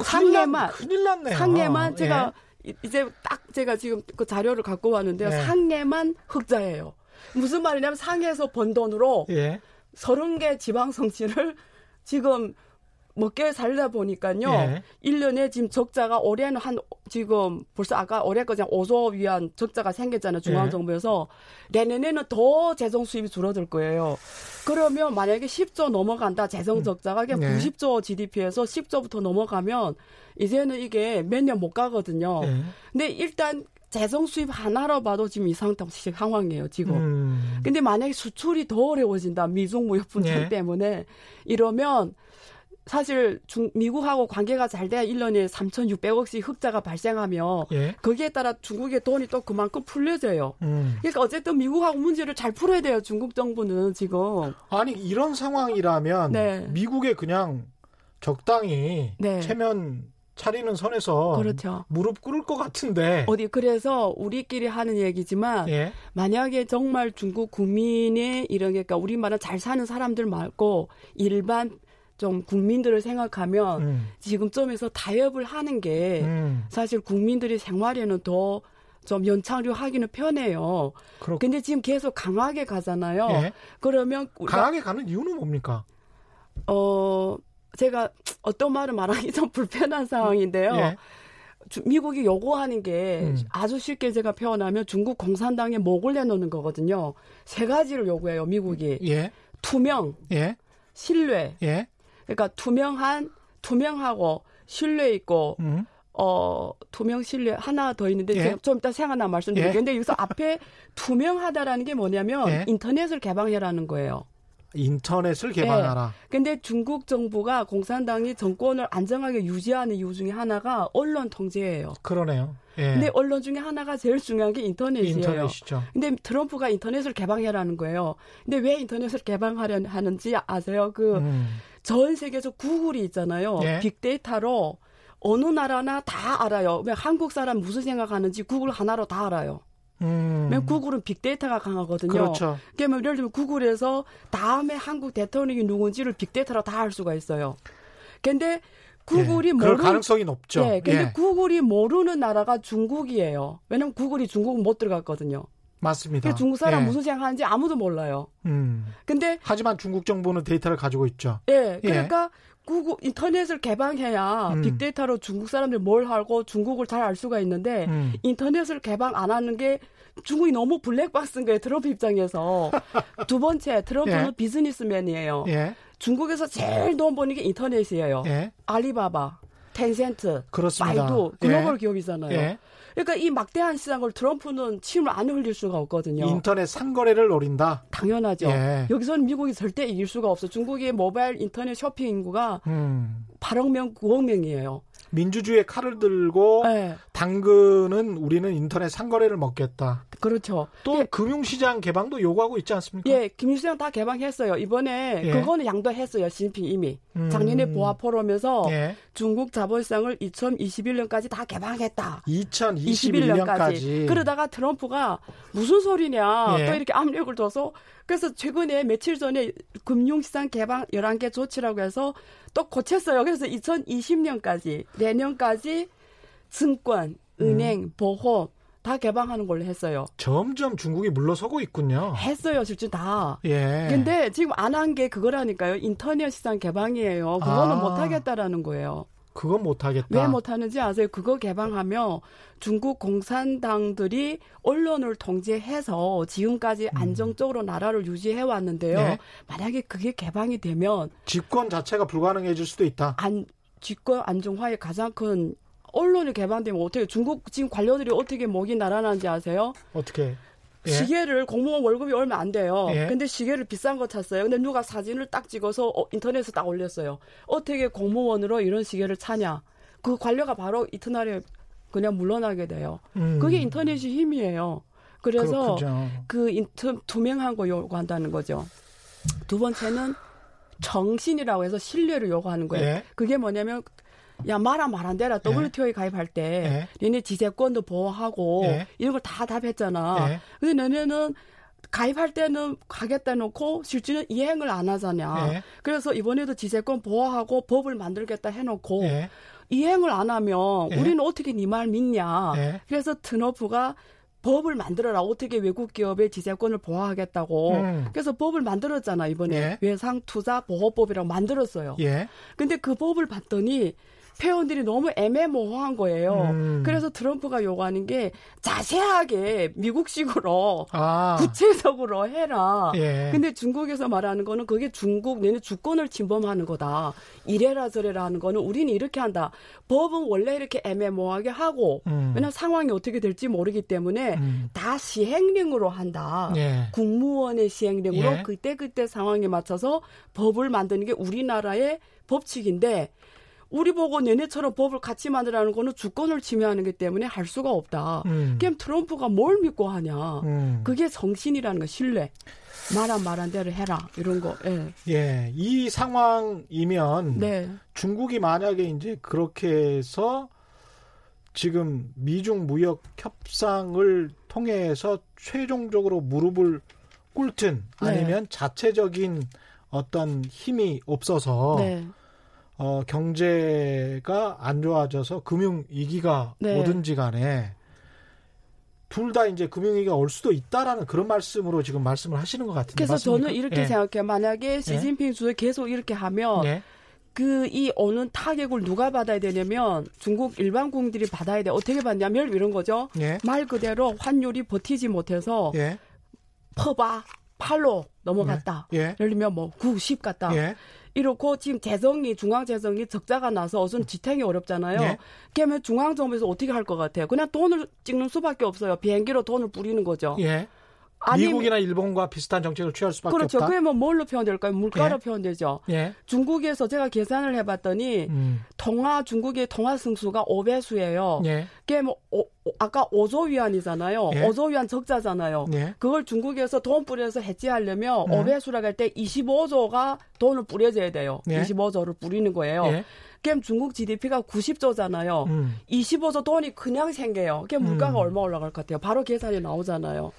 상해만 큰일 났네요. 상해만 제가 예. 이- 이제 딱 제가 지금 그 자료를 갖고 왔는데요. 네. 상해만 흑자예요. 무슨 말이냐면 상해에서 번 돈으로 예. 30개 지방 성시를 지금 먹게 살다 보니까요. 예. 1년에 지금 적자가 올해는 한 지금 벌써 아까 올해까지 한 5조 위안 적자가 생겼잖아요. 중앙정부에서. 내년에는 더 재정 수입이 줄어들 거예요. 그러면 만약에 10조 넘어간다. 재정 적자가 그냥 네. 90조 GDP에서 10조부터 넘어가면 이제는 이게 몇 년 못 가거든요. 예. 근데 일단 재정 수입 하나로 봐도 지금 이 상태 상황이에요. 지금. 음. 근데 만약에 수출이 더 어려워진다. 미중 무역 분쟁 예. 때문에 이러면 사실 중, 미국하고 관계가 잘 돼야 1년에 3,600억씩 흑자가 발생하며 예. 거기에 따라 중국의 돈이 또 그만큼 풀려져요. 음. 그러니까 어쨌든 미국하고 문제를 잘 풀어야 돼요. 중국 정부는 지금. 아니 이런 상황이라면 네. 미국에 그냥 적당히 네. 체면 차리는 선에서 그렇죠. 무릎 꿇을 것 같은데. 어디 그래서 우리끼리 하는 얘기지만 예. 만약에 정말 중국 국민의 이런 그러니까 우리말은 잘 사는 사람들 말고 일반 좀 국민들을 생각하면 음. 지금쯤에서 타협을 하는 게 음. 사실 국민들이 생활에는 더 좀 연착륙 하기는 편해요. 그렇. 근데 지금 계속 강하게 가잖아요. 예. 그러면 강하게 가는 이유는 뭡니까? 어 제가 어떤 말을 말하기 좀 불편한 상황인데요. 예. 주- 미국이 요구하는 게 음. 아주 쉽게 제가 표현하면 중국 공산당에 목을 내놓는 거거든요. 세 가지를 요구해요, 미국이. 예. 투명, 예. 신뢰. 예. 그러니까 투명한, 투명하고 신뢰 있고, 음. 어, 투명 신뢰 하나 더 있는데 예. 제가 좀 이따 생각나 말씀드릴게요. 예. 근데 여기서 앞에 투명하다라는 게 뭐냐면 예. 인터넷을 개방해라는 거예요. 인터넷을 개방하라. 근데 중국 정부가 공산당이 정권을 안정하게 유지하는 이유 중에 하나가 언론 통제예요. 그러네요. 예. 근데 언론 중에 하나가 제일 중요한 게 인터넷이에요. 인터넷이죠. 근데 트럼프가 인터넷을 개방해라는 거예요. 근데 왜 인터넷을 개방하려 하는지 아세요? 그전 음. 세계에서 구글이 있잖아요. 예. 빅데이터로 어느 나라나 다 알아요. 왜 한국 사람 무슨 생각하는지 구글 하나로 다 알아요. 음. 구글은 빅데이터가 강하거든요. 그렇죠. 그러면 예를 들면 구글에서 다음에 한국 대통령이 누군지를 빅데이터로 다 알 수가 있어요. 근데 구글이 예, 모르는 가능성이 높죠. 네, 근데 예. 구글이 모르는 나라가 중국이에요. 왜냐면 구글이 중국 못 들어갔거든요. 맞습니다. 중국 사람 예. 무슨 생각하는지 아무도 몰라요. 음. 근데 하지만 중국 정부는 데이터를 가지고 있죠. 예. 그러니까 구글 인터넷을 개방해야 음. 빅데이터로 중국 사람들이 뭘 하고 중국을 잘 알 수가 있는데 음. 인터넷을 개방 안 하는 게 중국이 너무 블랙박스인 거예요. 트럼프 입장에서. 두 번째, 트럼프는 예. 비즈니스맨이에요. 예. 중국에서 제일 돈 버는 게 인터넷이에요. 예. 알리바바, 텐센트, 그렇습니다. 마이도 글로벌 예. 기업이잖아요. 예. 그러니까 이 막대한 시장을 트럼프는 침을 안 흘릴 수가 없거든요. 인터넷 상거래를 노린다? 당연하죠. 예. 여기서는 미국이 절대 이길 수가 없어. 중국의 모바일 인터넷 쇼핑 인구가 음. 8억 명, 9억 명이에요. 민주주의의 칼을 들고 네. 당근은 우리는 인터넷 상거래를 먹겠다. 그렇죠. 또 예. 금융시장 개방도 요구하고 있지 않습니까? 예, 금융시장 다 개방했어요. 이번에 예. 그거는 양도했어요. 시진핑 이미. 음. 작년에 보아 포럼에서 예. 중국 자본시장을 2021년까지 다 개방했다. 2021년까지. 21년까지. 그러다가 트럼프가 무슨 소리냐 예. 또 이렇게 압력을 줘서 그래서 최근에 며칠 전에 금융시장 개방 11개 조치라고 해서 또 고쳤어요. 그래서 2020년까지 내년까지 증권, 은행, 음. 보험 다 개방하는 걸로 했어요. 점점 중국이 물러서고 있군요. 했어요, 실제 다. 예. 근데 지금 안 한 게 그거라니까요. 인터넷 시장 개방이에요. 그거는 아. 못 하겠다라는 거예요. 그건 못하겠다. 왜 못하는지 아세요? 그거 개방하면 중국 공산당들이 언론을 통제해서 지금까지 음. 안정적으로 나라를 유지해 왔는데요. 네? 만약에 그게 개방이 되면 집권 자체가 불가능해질 수도 있다. 안 집권 안정화의 가장 큰 언론이 개방되면 어떻게 중국 지금 관료들이 어떻게 목이 날아나는지 아세요? 어떻게? 예? 시계를 공무원 월급이 얼마 안 돼요. 예? 근데 시계를 비싼 거 찼어요. 근데 누가 사진을 딱 찍어서 어, 인터넷에 딱 올렸어요. 어떻게 공무원으로 이런 시계를 차냐? 그 관료가 바로 이튿날에 그냥 물러나게 돼요. 음. 그게 인터넷이 힘이에요. 그래서 그렇군요. 그 인터, 투명한 거 요구한다는 거죠. 두 번째는 정신이라고 해서 신뢰를 요구하는 거예요. 예? 그게 뭐냐면 야 말아 말한 대라 WTO에 예. 가입할 때 예. 얘네 지재권도 보호하고 예. 이런 걸 다 답했잖아. 예. 근데 너네는 가입할 때는 가겠다 놓고 실제는 이행을 안 하잖냐. 예. 그래서 이번에도 지재권 보호하고 법을 만들겠다 해놓고 예. 이행을 안 하면 예. 우리는 어떻게 네 말 믿냐. 예. 그래서 트너프가 법을 만들어라. 어떻게 외국 기업의 지재권을 보호하겠다고. 음. 그래서 법을 만들었잖아, 이번에. 예. 외상 투자 보호법이라고 만들었어요. 예. 근데 그 법을 봤더니 표현들이 너무 애매모호한 거예요. 음. 그래서 트럼프가 요구하는 게 자세하게 미국식으로 아. 구체적으로 해라. 예. 근데 중국에서 말하는 거는 그게 중국 내는 주권을 침범하는 거다. 이래라 저래라 하는 거는 우리는 이렇게 한다. 법은 원래 이렇게 애매모호하게 하고 음. 왜냐하면 상황이 어떻게 될지 모르기 때문에 음. 다 시행령으로 한다. 예. 국무원의 시행령으로 예. 그때 그때 상황에 맞춰서 법을 만드는 게 우리나라의 법칙인데 우리 보고 내내처럼 법을 같이 만들라는 거는 주권을 침해하는 게 때문에 할 수가 없다. 음. 그럼 트럼프가 뭘 믿고 하냐. 음. 그게 정신이라는 거 신뢰. 말한 말한 대로 해라 이런 거. 예. 예. 이 상황이면 네. 중국이 만약에 이제 그렇게 해서 지금 미중 무역 협상을 통해서 최종적으로 무릎을 꿇든 네. 아니면 네. 자체적인 어떤 힘이 없어서 네. 어, 경제가 안 좋아져서 금융 위기가 네. 오든지 간에 둘 다 이제 금융 위기가 올 수도 있다라는 그런 말씀으로 지금 말씀을 하시는 것 같은데. 그래서 맞습니까? 저는 이렇게 네. 생각해요. 만약에 시진핑 네. 주석이 계속 이렇게 하면 네. 그이 오는 타격을 누가 받아야 되냐면 중국 일반 국민들이 받아야 돼. 어떻게 받냐면 이런 거죠. 예. 말 그대로 환율이 버티지 못해서 예. 퍼바 팔로 넘어갔다. 예. 예를 들면 뭐 90 갔다. 예. 이렇고 지금 재정이 중앙 재정이 적자가 나서 우선 지탱이 어렵잖아요. 네. 그러면 중앙 정부에서 어떻게 할 것 같아요? 그냥 돈을 찍는 수밖에 없어요. 비행기로 돈을 뿌리는 거죠. 예. 아니, 미국이나 일본과 비슷한 정책을 취할 수밖에 그렇죠. 없다. 그게 뭐 뭘로 표현될까요? 물가로 예. 표현되죠. 예. 중국에서 제가 계산을 해봤더니 음. 통화 중국의 통화 승수가 5배수예요. 예. 그게 뭐 오- 오- 아까 5조 위안이잖아요. 예. 5조 위안 적자잖아요. 예. 그걸 중국에서 돈 뿌려서 해지하려면 음. 5배수라고 할 때 25조가 돈을 뿌려줘야 돼요. 예. 25조를 뿌리는 거예요. 예. 그럼 중국 GDP가 90조잖아요. 음. 25조 돈이 그냥 생겨요. 그게 물가가 음. 얼마 올라갈 것 같아요. 바로 계산이 나오잖아요.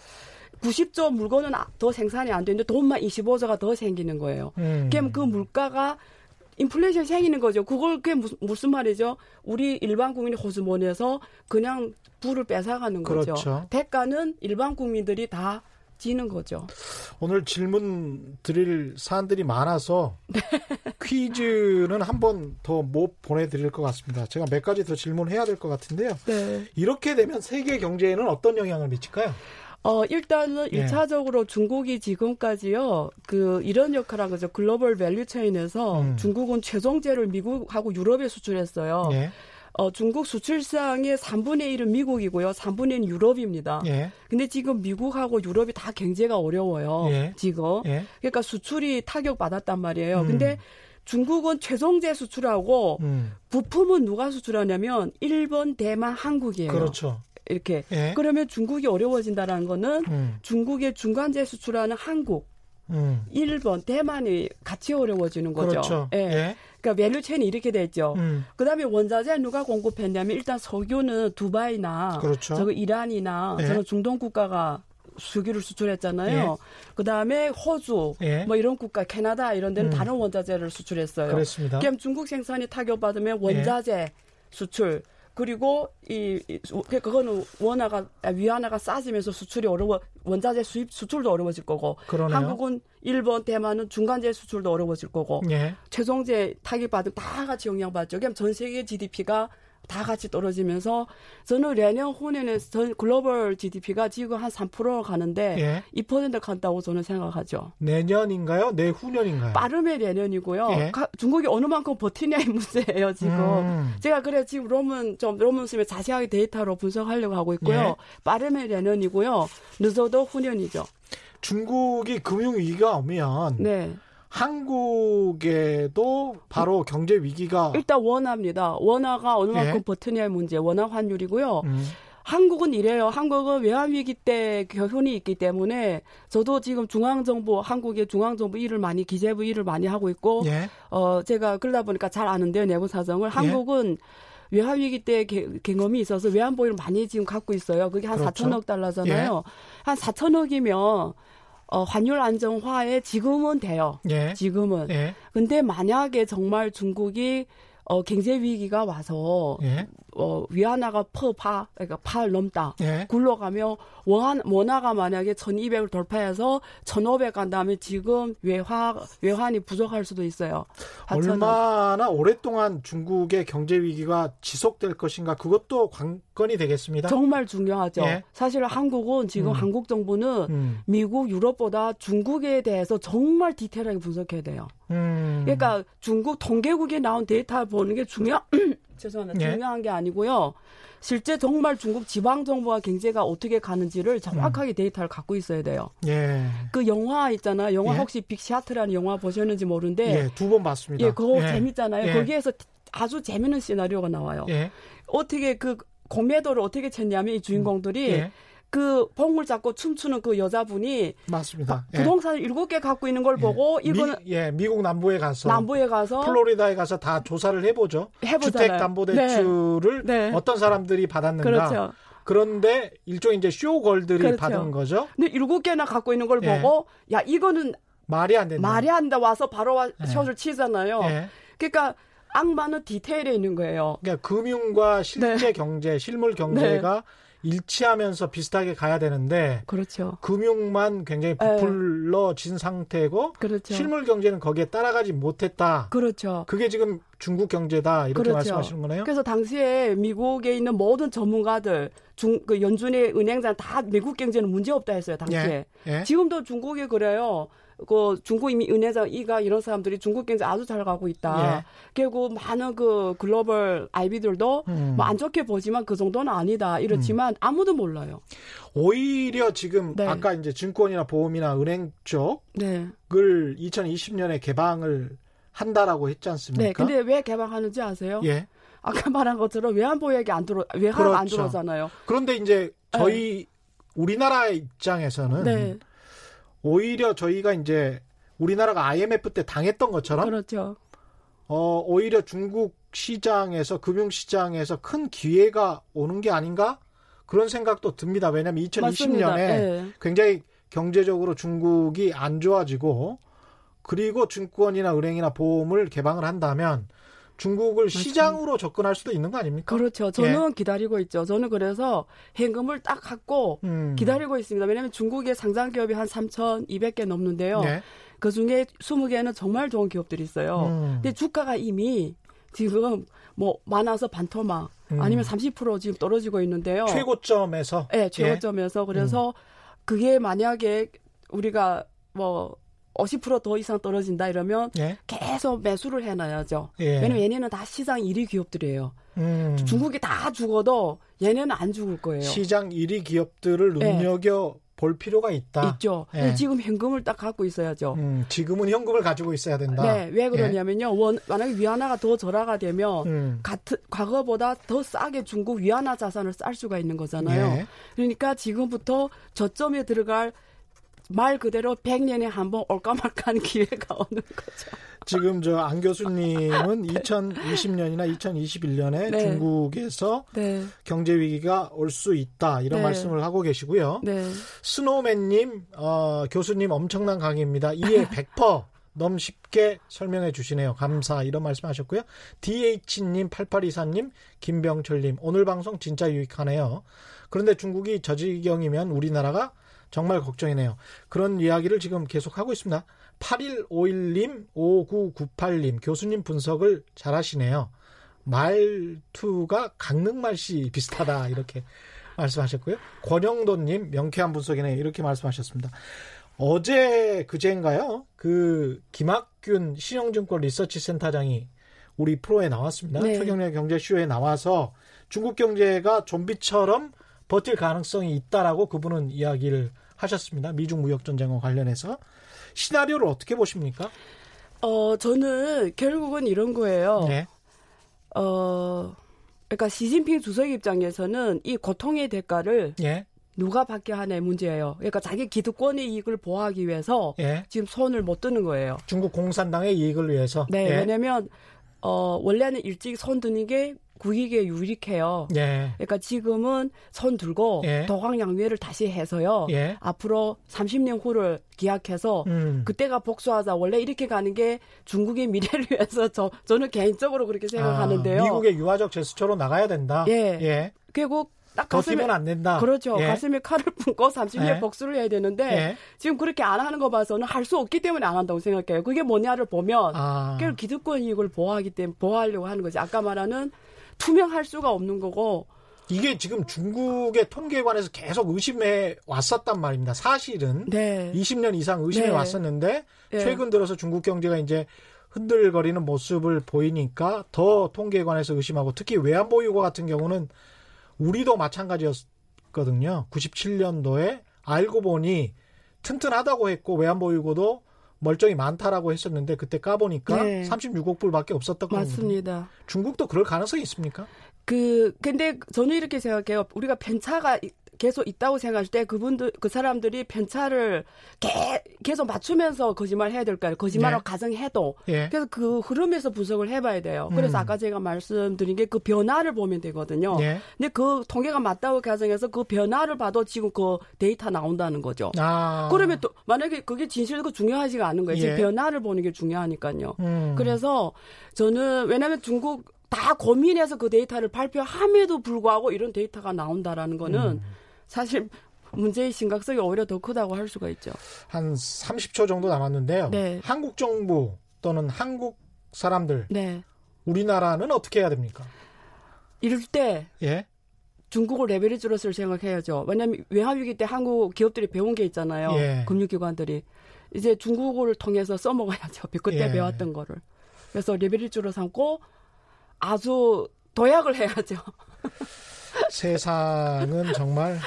90조 물건은 아- 더 생산이 안 되는데 돈만 25조가 더 생기는 거예요. 음. 그럼 그 물가가 인플레이션 생기는 거죠. 그걸 그게 무슨, 무슨 말이죠? 우리 일반 국민이 호주머니에서 그냥 부를 뺏어가는 거죠. 그렇죠. 대가는 일반 국민들이 다 지는 거죠. 오늘 질문 드릴 사안들이 많아서 네. 퀴즈는 한 번 더 못 보내드릴 것 같습니다. 제가 몇 가지 더 질문해야 될 것 같은데요. 네. 이렇게 되면 세계 경제에는 어떤 영향을 미칠까요? 어, 일단은 예. 일차적으로 중국이 지금까지요, 그, 이런 역할을 한 거죠. global value chain에서 음. 중국은 최종재를 미국하고 유럽에 수출했어요. 예. 어, 중국 수출상의 3분의 1은 미국이고요. 3분의 1은 유럽입니다. 예. 근데 지금 미국하고 유럽이 다 경제가 어려워요. 예. 지금. 예. 그러니까 수출이 타격받았단 말이에요. 음. 근데 중국은 최종재 수출하고 음. 부품은 누가 수출하냐면 일본, 대만, 한국이에요. 그렇죠. 이렇게. 예. 그러면 중국이 어려워진다는 거는 음. 중국의 중간재 수출하는 한국, 음. 일본, 대만이 같이 어려워지는 거죠. 그렇죠. 예. 예. 그러니까 value chain이 이렇게 됐죠. 음. 그다음에 원자재 누가 공급했냐면 일단 석유는 두바이나 그렇죠. 저거 이란이나 예. 저는 중동 국가가 석유를 수출했잖아요. 그다음에 호주 예. 뭐 이런 국가 캐나다 이런 데는 음. 다른 원자재를 수출했어요. 그렇습니다. 그럼 중국 생산이 타격받으면 원자재 수출 그리고 이, 그- 그거는 원화가 아, 위안화가 싸지면서 수출이 어려워 원자재 수입 수출도 어려워질 거고 그러네요. 한국은 일본 대만은 중간재 수출도 어려워질 거고 예. 최종재 타격받으면 다 같이 영향 받죠. 그럼 전 세계 GDP가 다 같이 떨어지면서 저는 내년 후년에 전 글로벌 GDP가 지금 한 3% 가는데 예. 2% 간다고 저는 생각하죠. 내년인가요? 내후년인가요? 빠르면 내년이고요. 예. 가, 중국이 어느 만큼 버티냐의 문제예요, 지금. 음. 제가 그래 지금 로문 좀 로문 쓰면 자세하게 데이터로 분석하려고 하고 있고요. 예. 빠르면 내년이고요. 늦어도 후년이죠. 중국이 금융 위기가 오면 네. 한국에도 바로 경제 위기가 일단 원화입니다. 원화가 어느 만큼 예. 버티냐의 문제. 원화 환율이고요. 음. 한국은 이래요. 한국은 외환위기 때 교훈이 있기 때문에 저도 지금 중앙정부, 한국의 중앙정부 일을 많이, 기재부 일을 많이 하고 있고, 예. 어, 제가 그러다 보니까 잘 아는데요, 내부 사정을. 한국은 외환위기 때 개- 경험이 있어서 외환보유를 많이 지금 갖고 있어요. 그게 한 그렇죠. 4천억 달러잖아요. 한 4천억이면, 어, 환율 안정화에 지금은 돼요. 예. 지금은. 예. 근데 만약에 정말 중국이 어, 경제 위기가 와서 예. 어, 위안화가 퍼파, 그러니까 팔 넘다. 예. 굴러가며 원, 원화가 만약에 1200을 돌파해서 1500 간 다음에 지금 외화, 외환이 부족할 수도 있어요. 4,000원. 얼마나 오랫동안 중국의 경제 위기가 지속될 것인가 그것도 관건이 되겠습니다. 정말 중요하죠. 예. 사실 한국은 지금 음. 한국 정부는 음. 미국, 유럽보다 중국에 대해서 정말 디테일하게 분석해야 돼요. 음. 그러니까 중국 통계국에 나온 데이터 보는 게 중요 죄송합니다. 예. 중요한 게 아니고요. 실제 정말 중국 지방 정부와 경제가 어떻게 가는지를 정확하게 데이터를 갖고 있어야 돼요. 예. 그 영화 있잖아요. 영화 예. 혹시 빅샤트라는 영화 보셨는지 모르는데 예. 두 번 봤습니다. 예, 그거 예. 재밌잖아요. 예. 거기에서 아주 재밌는 시나리오가 나와요. 예. 어떻게 그 공매도를 어떻게 쳤냐면 이 주인공들이 예. 그 봉을 잡고 춤추는 그 여자분이 맞습니다. 예. 부동산 일곱 개 갖고 있는 걸 보고 이거는 미, 예, 미국 남부에 가서 남부에 가서 플로리다에 가서 다 조사를 해보죠. 해보잖아요. 주택담보대출을 네. 네. 어떤 사람들이 받았는가. 그렇죠. 그런데 일종의 이제 쇼걸들이 그렇죠. 받은 거죠. 근데 일곱 개나 갖고 있는 걸 예. 보고 야 이거는 말이 안 된다. 말이 안 돼 와서 바로 와, 예. 숏을 치잖아요. 예. 그러니까 악마는 디테일에 있는 거예요. 그러니까 금융과 실제 네. 경제, 실물 경제가 일치하면서 비슷하게 가야 되는데 그렇죠. 금융만 굉장히 예. 부풀러진 상태고 그렇죠. 실물 경제는 거기에 따라가지 못했다. 그렇죠. 그게 지금 중국 경제다 이렇게 그렇죠. 말씀하시는 거네요. 그래서 당시에 미국에 있는 모든 전문가들 중 그 연준의 은행장 다 미국 경제는 문제 없다 했어요 당시에. 예. 예. 지금도 중국이 그래요. 그 중국 이미 은행장 이가 이런 사람들이 중국 경제 아주 잘 가고 있다. 예. 그리고 많은 그 글로벌 아이비들도 음. 뭐안 좋게 보지만 그 정도는 아니다. 이렇지만 아무도 몰라요. 오히려 지금 네. 아까 이제 증권이나 보험이나 은행 네. 쪽을 2020년에 개방을 한다라고 했지 않습니까? 네. 근데 왜 개방하는지 아세요? 예. 아까 말한 것처럼 외환보유 얘기 안 들어 외환 안 그렇죠. 들어잖아요. 그런데 이제 저희 우리나라 입장에서는 네. 오히려 저희가 이제 우리나라가 IMF 때 당했던 것처럼 그렇죠. 어, 오히려 중국 시장에서 금융 시장에서 큰 기회가 오는 게 아닌가 그런 생각도 듭니다. 왜냐하면 2020년에 맞습니다. 네. 굉장히 경제적으로 중국이 안 좋아지고 그리고 증권이나 은행이나 보험을 개방을 한다면 중국을 시장으로 접근할 수도 있는 거 아닙니까? 그렇죠. 저는 기다리고 있죠. 저는 그래서 현금을 딱 갖고 예. 음. 기다리고 있습니다. 왜냐하면 중국의 상장 기업이 한 3,200개 넘는데요. 네. 그 중에 20개는 정말 좋은 기업들이 있어요. 음. 근데 주가가 이미 지금 뭐 많아서 반토막 음. 아니면 30% 지금 떨어지고 있는데요. 최고점에서 네, 최고점에서 그래서 그게 만약에 우리가 뭐 50%더 이상 떨어진다 이러면 예. 계속 매수를 해놔야죠. 예. 왜냐면 얘네는 다 시장 1위 기업들이에요. 음. 중국이 다 죽어도 얘네는 안 죽을 거예요. 시장 1위 기업들을 네. 눈여겨 볼 필요가 있다. 있죠. 예. 지금 현금을 딱 갖고 있어야죠. 음, 지금은 현금을 가지고 있어야 된다. 네, 왜 그러냐면요. 원, 만약에 위안화가 더 절하가 되면 음. 같은 과거보다 더 싸게 중국 위안화 자산을 쌀 수가 있는 거잖아요. 예. 그러니까 지금부터 저점에 들어갈 말 그대로 100년에 한 번 올까 말까한 기회가 오는 거죠. 지금 저 안 교수님은 2020년이나 2021년에 네. 중국에서 네, 경제 위기가 올 수 있다 이런 네. 말씀을 하고 계시고요. 네, 스노우맨님 어, 교수님 엄청난 강의입니다. 이해 100% 너무 쉽게 설명해 주시네요. 감사 이런 말씀하셨고요. DH님 8824님 김병철님 오늘 방송 진짜 유익하네요. 그런데 중국이 저지경이면 우리나라가 정말 걱정이네요. 그런 이야기를 지금 계속 하고 있습니다. 8151님 5998님 교수님 분석을 잘 하시네요. 말투가 강릉말씨 비슷하다 이렇게 말씀하셨고요. 권영도님 명쾌한 분석이네 이렇게 말씀하셨습니다. 어제 그제인가요? 그 김학균 신영증권 리서치 센터장이 우리 프로에 나왔습니다. 네. 최경련 경제쇼에 나와서 중국 경제가 좀비처럼 버틸 가능성이 있다라고 그분은 이야기를 하셨습니다. 미중 무역 전쟁과 관련해서 시나리오를 어떻게 보십니까? 어, 저는 결국은 이런 거예요. 네. 어, 그러니까 시진핑 주석 입장에서는 이 고통의 대가를 예. 누가 받게 하냐의 문제예요. 그러니까 자기 기득권의 이익을 보호하기 위해서 예. 지금 손을 못 드는 거예요. 중국 공산당의 이익을 위해서. 네, 예. 왜냐면 어 원래는 일찍 손 드는 게 국익에 유리해요. 예. 그러니까 지금은 손 들고 예. 도광양회를 다시 해서요. 예. 앞으로 30년 후를 기약해서 음. 그때가 복수하자. 원래 이렇게 가는 게 중국의 미래를 위해서 저 저는 개인적으로 그렇게 생각하는데요. 아, 미국의 유화적 제스처로 나가야 된다. 예. 예. 그리고 딱 가슴에 안 된다. 그렇죠. 예. 가슴에 칼을 품고 30년 예. 복수를 해야 되는데 예. 지금 그렇게 안 하는 거 봐서는 할 수 없기 때문에 안 한다고 생각해요. 그게 뭐냐를 보면 아. 그걸 기득권 이익을 보호하기 때문에 보호하려고 하는 거지. 아까 말하는 투명할 수가 없는 거고 이게 지금 중국의 통계에 관해서 계속 의심해 왔었단 말입니다. 사실은 네. 20년 이상 의심해 네. 왔었는데 네. 최근 들어서 중국 경제가 이제 흔들거리는 모습을 보이니까 더 통계에 관해서 의심하고 특히 외환 보유고 같은 경우는 우리도 마찬가지였거든요. 97년도에 알고 보니 튼튼하다고 했고 외환 보유고도 멀쩡히 많다라고 했었는데 그때 까보니까 네. 36억 불밖에 없었던 거거든요. 맞습니다. 중국도 그럴 가능성이 있습니까? 그 근데 저는 이렇게 생각해요. 우리가 편차가 이- 계속 있다고 생각할 때 그분들 그 사람들이 편차를 개, 계속 맞추면서 거짓말 해야 될까요? 거짓말을 네. 가정해도 예. 그래서 그 흐름에서 분석을 해봐야 돼요. 그래서 음. 아까 제가 말씀드린 게 그 변화를 보면 되거든요. 예. 근데 그 통계가 맞다고 가정해서 그 변화를 봐도 지금 그 데이터 나온다는 거죠. 아. 그러면 또 만약에 그게 진실도 중요하지가 않은 거예요. 지금 예. 변화를 보는 게 중요하니까요. 음. 그래서 저는 왜냐하면 중국 다 고민해서 그 데이터를 발표함에도 불구하고 이런 데이터가 나온다라는 거는 음. 사실 문제의 심각성이 오히려 더 크다고 할 수가 있죠. 한 30초 정도 남았는데요. 네. 한국 정부 또는 한국 사람들 네. 우리나라는 어떻게 해야 됩니까? 이럴 때 예. 중국을 레벨리지로서 생각해야죠. 왜냐하면 외환위기 때 한국 기업들이 배운 게 있잖아요. 예. 금융기관들이 이제 중국을 통해서 써먹어야죠. 그때 예. 배웠던 거를. 그래서 레벨리지로 삼고 아주 도약을 해야죠. 세상은 정말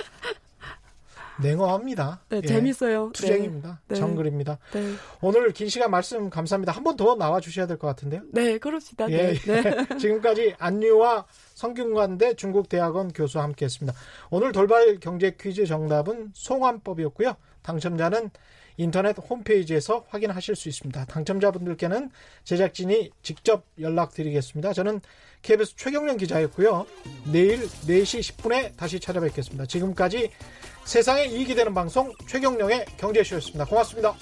냉혹합니다. 네, 예. 재밌어요. 투쟁입니다. 네. 정글입니다. 네. 네. 오늘 긴 시간 말씀 감사합니다. 한 번 더 나와 주셔야 될 것 같은데요. 네, 그럽시다. 예, 네. 네. 지금까지 안유화 성균관대 중국대학원 교수와 함께했습니다. 오늘 돌발 경제 퀴즈 정답은 송환법이었고요. 당첨자는 인터넷 홈페이지에서 확인하실 수 있습니다. 당첨자분들께는 제작진이 직접 연락드리겠습니다. 저는 KBS 최경련 기자였고요. 내일 4시 10분에 다시 찾아뵙겠습니다. 지금까지 세상에 이익이 되는 방송 최경령의 경제쇼였습니다. 고맙습니다.